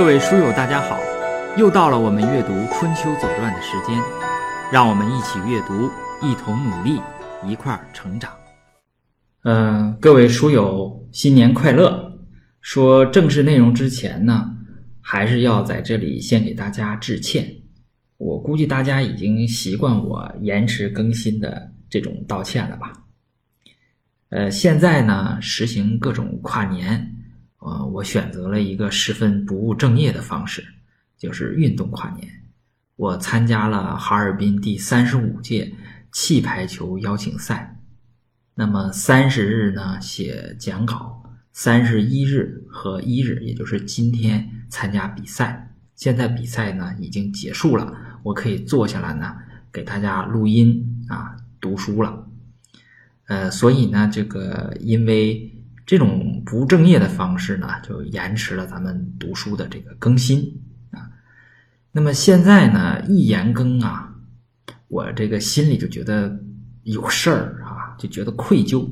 各位书友，大家好！又到了我们阅读《春秋左传》的时间，让我们一起阅读，一同努力，一块儿成长。嗯，各位书友，新年快乐！说正式内容之前呢，还是要在这里先给大家致歉。我估计大家已经习惯我延迟更新的这种道歉了吧？呃，现在呢，实行各种跨年。呃，我选择了一个十分不务正业的方式，就是运动跨年。我参加了哈尔滨第三十五届气排球邀请赛。那么三十日呢写讲稿，三十一日和一日，也就是今天参加比赛。现在比赛呢已经结束了，我可以坐下来呢给大家录音啊读书了。呃，所以呢这个因为。这种不正业的方式呢，就延迟了咱们读书的这个更新啊。那么现在呢，一延更啊，我这个心里就觉得有事儿啊，就觉得愧疚。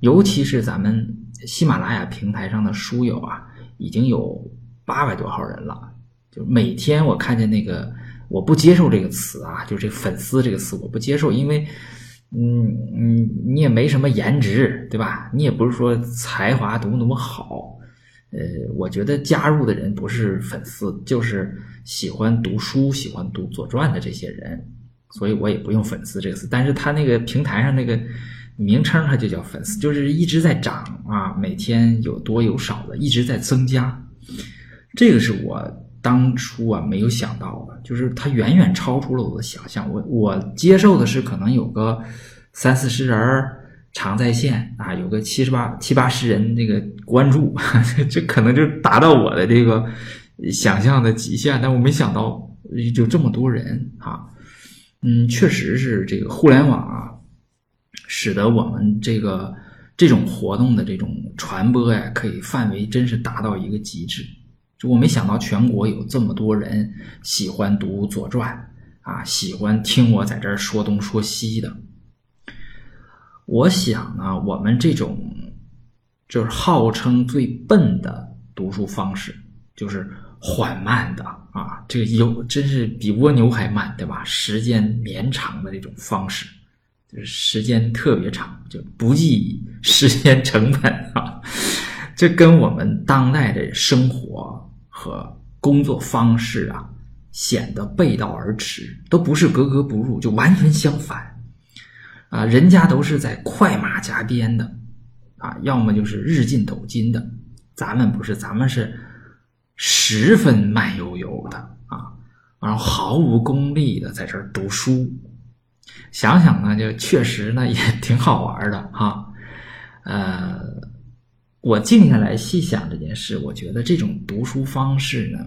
尤其是咱们喜马拉雅平台上的书友啊，已经有八百多号人了。就每天我看见那个，我不接受这个词啊，就这粉丝这个词，我不接受，因为。嗯嗯，你也没什么颜值，对吧？你也不是说才华多么多么好，呃，我觉得加入的人不是粉丝，就是喜欢读书、喜欢读《左传》的这些人，所以我也不用“粉丝”这个词。但是他那个平台上那个名称，他就叫粉丝，就是一直在涨啊，每天有多有少的，一直在增加。这个是我。当初啊，没有想到的，就是它远远超出了我的想象。我我接受的是可能有个三四十人常在线啊，有个七十八七八十人那个关注，这可能就达到我的这个想象的极限。但我没想到就这么多人啊，嗯，确实是这个互联网啊，使得我们这个这种活动的这种传播呀，可以范围真是达到一个极致。我没想到全国有这么多人喜欢读《左传》，啊，喜欢听我在这儿说东说西的。我想呢，我们这种就是号称最笨的读书方式，就是缓慢的啊，这个有真是比蜗牛还慢，对吧？时间绵长的这种方式，就是时间特别长，就不计时间成本啊。这跟我们当代的生活。和工作方式啊，显得背道而驰，都不是格格不入，就完全相反啊！人家都是在快马加鞭的啊，要么就是日进斗金的，咱们不是，咱们是十分慢悠悠的啊，然后毫无功利的在这儿读书。想想呢，就确实呢也挺好玩的哈，呃。我静下来细想这件事，我觉得这种读书方式呢，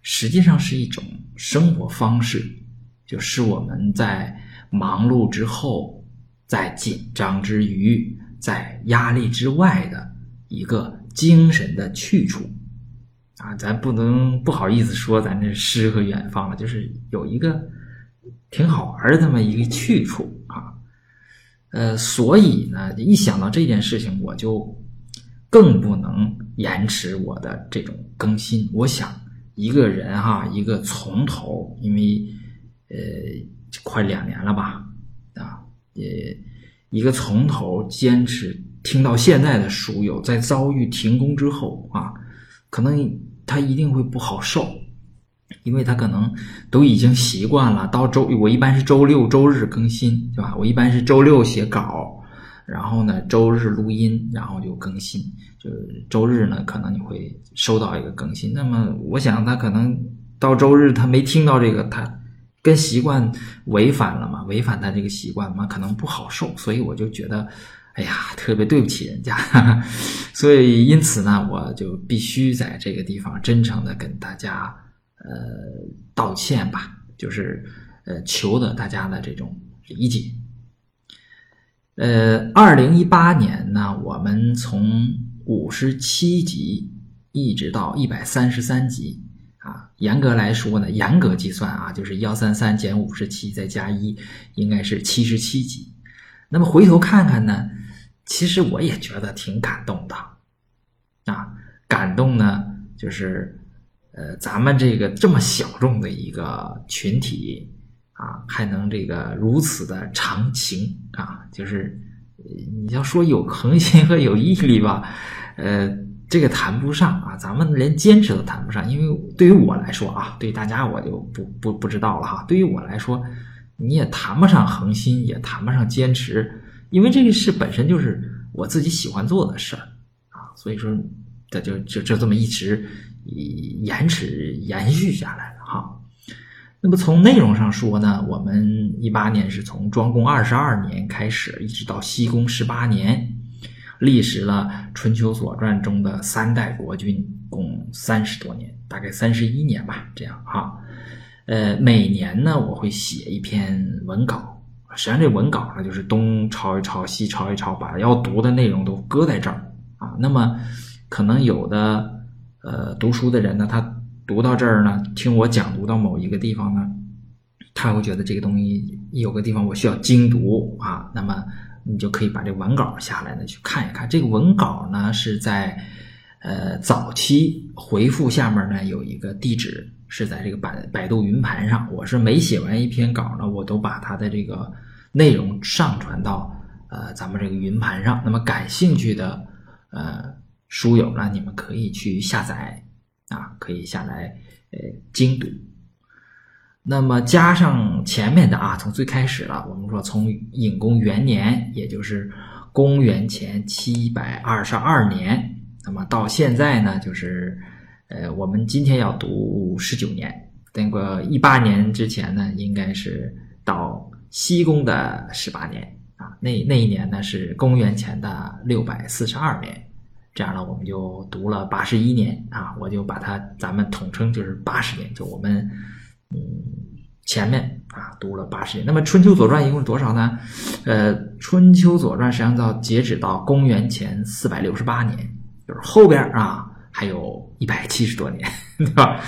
实际上是一种生活方式，就是我们在忙碌之后，在紧张之余，在压力之外的一个精神的去处啊！咱不能不好意思说咱这诗和远方了，就是有一个挺好玩的这么一个去处啊。呃，所以呢，一想到这件事情，我就。更不能延迟我的这种更新。我想，一个人哈，一个从头，因为呃，快两年了吧，啊，也一个从头坚持听到现在的书友，在遭遇停工之后啊，可能他一定会不好受，因为他可能都已经习惯了。到周，我一般是周六周日更新，对吧？我一般是周六写稿。然后呢，周日录音，然后就更新。就周日呢，可能你会收到一个更新。那么，我想他可能到周日他没听到这个，他跟习惯违反了嘛？违反他这个习惯嘛？可能不好受。所以我就觉得，哎呀，特别对不起人家。所以因此呢，我就必须在这个地方真诚的跟大家呃道歉吧，就是呃求得大家的这种理解。呃，二零一八年呢，我们从五十七集一直到一百三十三集啊，严格来说呢，严格计算啊，就是幺三三减五十七再加一，应该是七十七集。那么回头看看呢，其实我也觉得挺感动的啊，感动呢，就是呃，咱们这个这么小众的一个群体啊，还能这个如此的长情啊，就是你要说有恒心和有毅力吧，呃，这个谈不上啊，咱们连坚持都谈不上，因为对于我来说啊，对大家我就不不不知道了哈。对于我来说，你也谈不上恒心，也谈不上坚持，因为这个事本身就是我自己喜欢做的事儿啊，所以说这就就就这么一直。延迟延续下来了，那么从内容上说呢，我们一八年是从庄公二十二年开始，一直到西公十八年，历时了《春秋左传》中的三代国君，共三十多年，大概三十一年吧，这样哈。呃，每年呢，我会写一篇文稿，实际上这文稿呢，就是东抄一抄，西抄一抄，把要读的内容都搁在这儿啊。那么可能有的。呃，读书的人呢，他读到这儿呢，听我讲读到某一个地方呢，他会觉得这个东西有个地方我需要精读啊，那么你就可以把这文稿下来呢去看一看。这个文稿呢是在呃早期回复下面呢有一个地址，是在这个百百度云盘上。我是每写完一篇稿呢，我都把它的这个内容上传到呃咱们这个云盘上。那么感兴趣的呃。书友呢，你们可以去下载啊，可以下来呃精读。那么加上前面的啊，从最开始了，我们说从隐公元年，也就是公元前七百二十二年，那么到现在呢，就是呃我们今天要读十九年，那个一八年之前呢，应该是到西公的十八年啊，那那一年呢是公元前的六百四十二年。这样呢，我们就读了八十一年啊，我就把它咱们统称就是八十年，就我们嗯前面啊读了八十年。那么《春秋左传》一共是多少呢？呃，《春秋左传》实际上到截止到公元前四百六十八年，就是后边啊还有一百七十多年，对吧？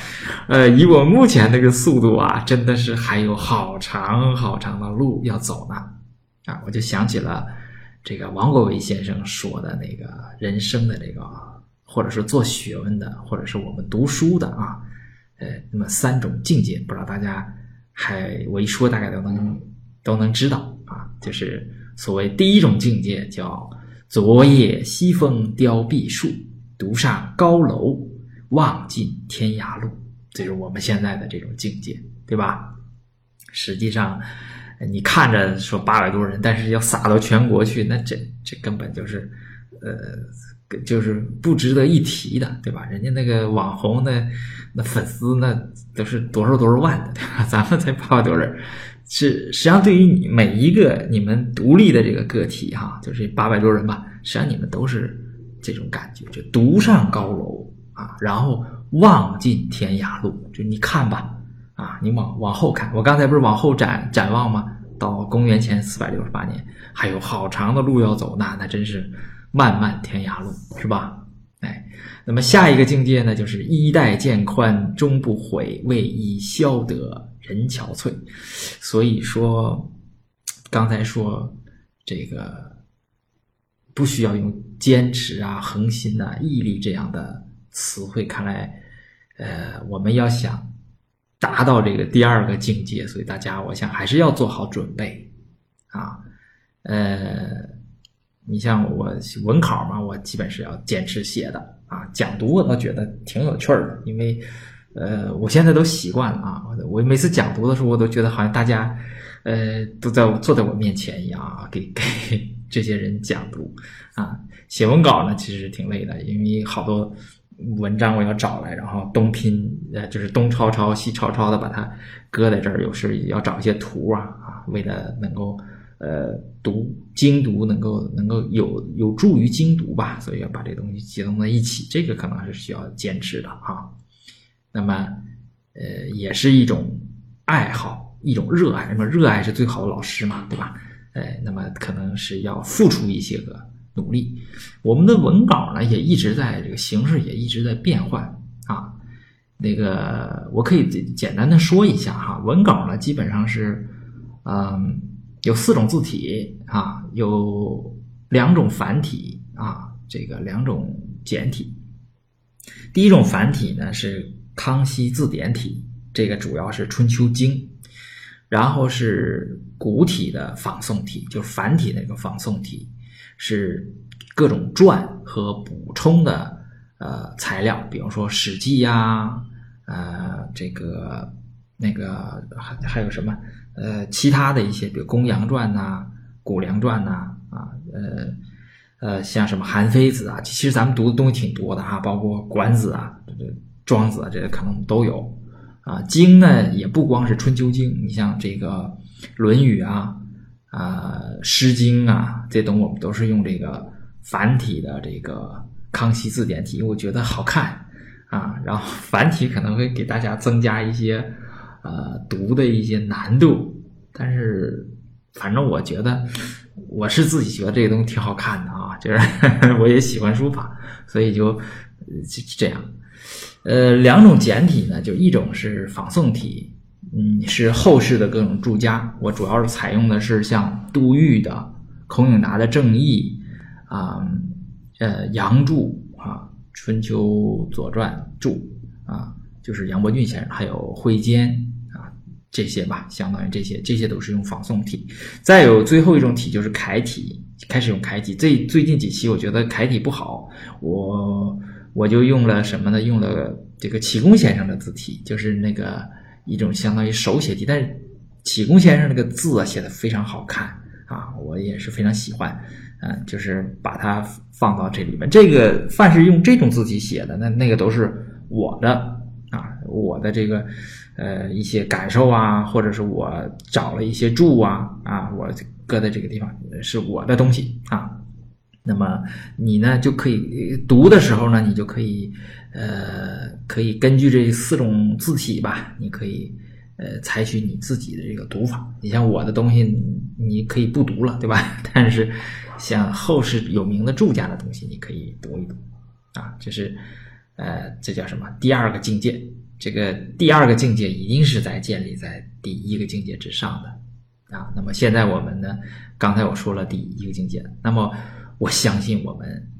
呃，以我目前这个速度啊，真的是还有好长好长的路要走呢啊！我就想起了。这个王国维先生说的那个人生的这个，或者是做学问的，或者是我们读书的啊，呃，那么三种境界，不知道大家还我一说大概都能都能知道啊，就是所谓第一种境界叫昨夜西风凋碧树，独上高楼，望尽天涯路，这是我们现在的这种境界，对吧？实际上。你看着说八百多人，但是要撒到全国去，那这这根本就是，呃，就是不值得一提的，对吧？人家那个网红那那粉丝那都是多少多少万的，对吧？咱们才八百多人，是实际上对于你每一个你们独立的这个个体哈，就是八百多人吧，实际上你们都是这种感觉，就独上高楼啊，然后望尽天涯路，就你看吧。啊，你往往后看，我刚才不是往后展展望吗？到公元前四百六十八年，还有好长的路要走，那那真是漫漫天涯路，是吧？哎，那么下一个境界呢，就是衣带渐宽终不悔，为伊消得人憔悴。所以说，刚才说这个不需要用坚持啊、恒心呐、毅力这样的词汇，看来，呃，我们要想。达到这个第二个境界，所以大家我想还是要做好准备啊。呃，你像我文考嘛，我基本是要坚持写的啊。讲读我倒觉得挺有趣的，因为呃，我现在都习惯了啊。我每次讲读的时候，我都觉得好像大家呃都在坐在我面前一样啊，给 给这些人讲读啊。写文稿呢，其实挺累的，因为好多。文章我要找来，然后东拼，呃，就是东抄抄西抄抄的把它搁在这儿。有时也要找一些图啊啊，为了能够呃读精读，能够能够有有助于精读吧，所以要把这东西集中在一起。这个可能是需要坚持的啊。那么呃，也是一种爱好，一种热爱。那么热爱是最好的老师嘛，对吧？哎，那么可能是要付出一些个。努力，我们的文稿呢也一直在这个形式也一直在变换啊。那个我可以简单的说一下哈，文稿呢基本上是嗯有四种字体啊，有两种繁体啊，这个两种简体。第一种繁体呢是康熙字典体，这个主要是《春秋经》，然后是古体的仿宋体，就是繁体那个仿宋体，是各种传和补充的呃材料，比如说《史记》呀，呃，这个那个还还有什么呃其他的一些，比如《公羊传》呐，《谷梁传》呐，啊，呃。呃，像什么韩非子啊，其实咱们读的东西挺多的哈，包括管子啊、这庄子啊，这个可能都有啊。经呢，也不光是春秋经，你像这个论语啊、啊诗经啊，这东我们都是用这个繁体的这个康熙字典体，我觉得好看啊。然后繁体可能会给大家增加一些呃读的一些难度，但是反正我觉得。我是自己觉得这个东西挺好看的啊，就是 我也喜欢书法，所以就就这样。呃，两种简体呢，就一种是仿宋体，嗯，是后世的各种注家。我主要是采用的是像杜预的、孔颖达的《正义》啊，呃，杨注啊，《春秋左传注》啊，就是杨伯峻先生，还有挥坚啊。这些吧，相当于这些，这些都是用仿宋体。再有最后一种体就是楷体，开始用楷体。这最近几期我觉得楷体不好，我我就用了什么呢？用了这个启功先生的字体，就是那个一种相当于手写体。但是启功先生那个字啊，写的非常好看啊，我也是非常喜欢。嗯，就是把它放到这里面。这个凡是用这种字体写的，那那个都是我的啊，我的这个。呃，一些感受啊，或者是我找了一些注啊，啊，我搁在这个地方是我的东西啊。那么你呢，就可以读的时候呢，你就可以呃，可以根据这四种字体吧，你可以呃，采取你自己的这个读法。你像我的东西，你可以不读了，对吧？但是像后世有名的注家的东西，你可以读一读啊。这是呃，这叫什么？第二个境界。这个第二个境界一定是在建立在第一个境界之上的啊。那么现在我们呢？刚才我说了第一个境界，那么我相信我们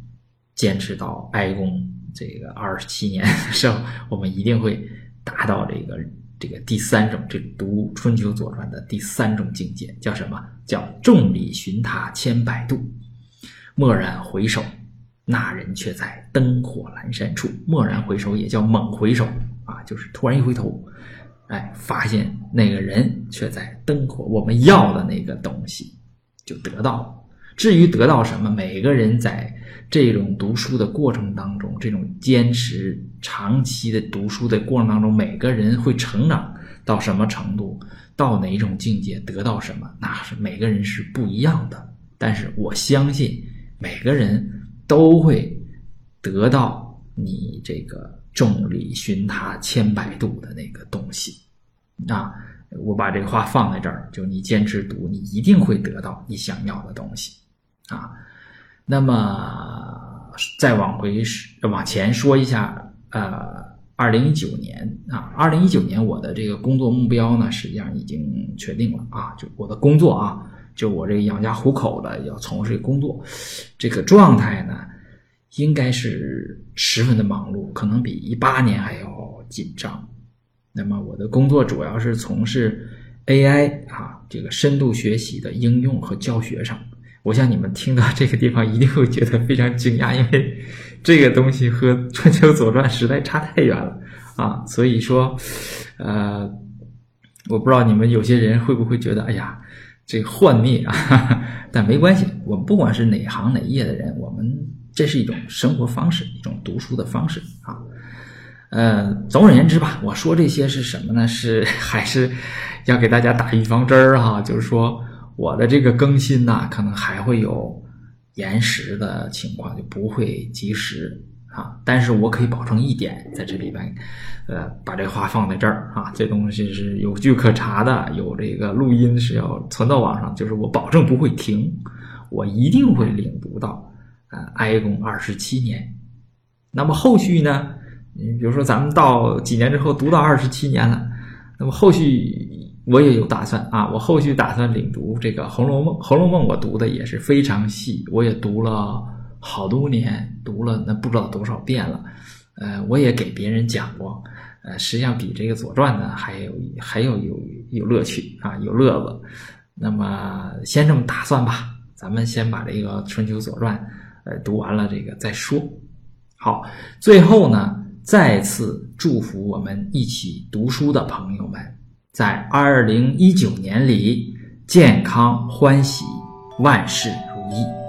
坚持到哀公这个二十七年的时候，我们一定会达到这个这个第三种，这读春秋左传的第三种境界，叫什么？叫众里寻他千百度，蓦然回首，那人却在灯火阑珊处。蓦然回首也叫猛回首。啊，就是突然一回头，哎，发现那个人却在灯火，我们要的那个东西就得到了。至于得到什么，每个人在这种读书的过程当中，这种坚持长期的读书的过程当中，每个人会成长到什么程度，到哪种境界，得到什么，那是每个人是不一样的。但是我相信，每个人都会得到你这个。众里寻他千百度的那个东西，啊，我把这个话放在这儿，就你坚持读，你一定会得到你想要的东西，啊，那么再往回往前说一下，呃，二零一九年啊，二零一九年我的这个工作目标呢，实际上已经确定了啊，就我的工作啊，就我这个养家糊口的要从事工作，这个状态呢。应该是十分的忙碌，可能比一八年还要紧张。那么我的工作主要是从事 AI 啊这个深度学习的应用和教学上。我想你们听到这个地方一定会觉得非常惊讶，因为这个东西和《春秋左传》实在差太远了啊。所以说，呃，我不知道你们有些人会不会觉得，哎呀，这幻灭啊？但没关系，我们不管是哪行哪业的人，我们。这是一种生活方式，一种读书的方式啊。呃，总而言之吧，我说这些是什么呢？是还是要给大家打预防针儿哈？就是说，我的这个更新呢，可能还会有延时的情况，就不会及时啊。但是我可以保证一点，在这里边，呃，把这话放在这儿啊，这东西是有据可查的，有这个录音是要存到网上，就是我保证不会停，我一定会领读到。哀公二十七年，那么后续呢？你比如说，咱们到几年之后读到二十七年了，那么后续我也有打算啊。我后续打算领读这个《红楼梦》，《红楼梦》我读的也是非常细，我也读了好多年，读了那不知道多少遍了。呃，我也给别人讲过，呃，实际上比这个《左传》呢还有还有有有乐趣啊，有乐子。那么先这么打算吧，咱们先把这个《春秋左传》呃读完了，这个再说。好，最后呢，再次祝福我们一起读书的朋友们，在二零一九年里健康欢喜，万事如意。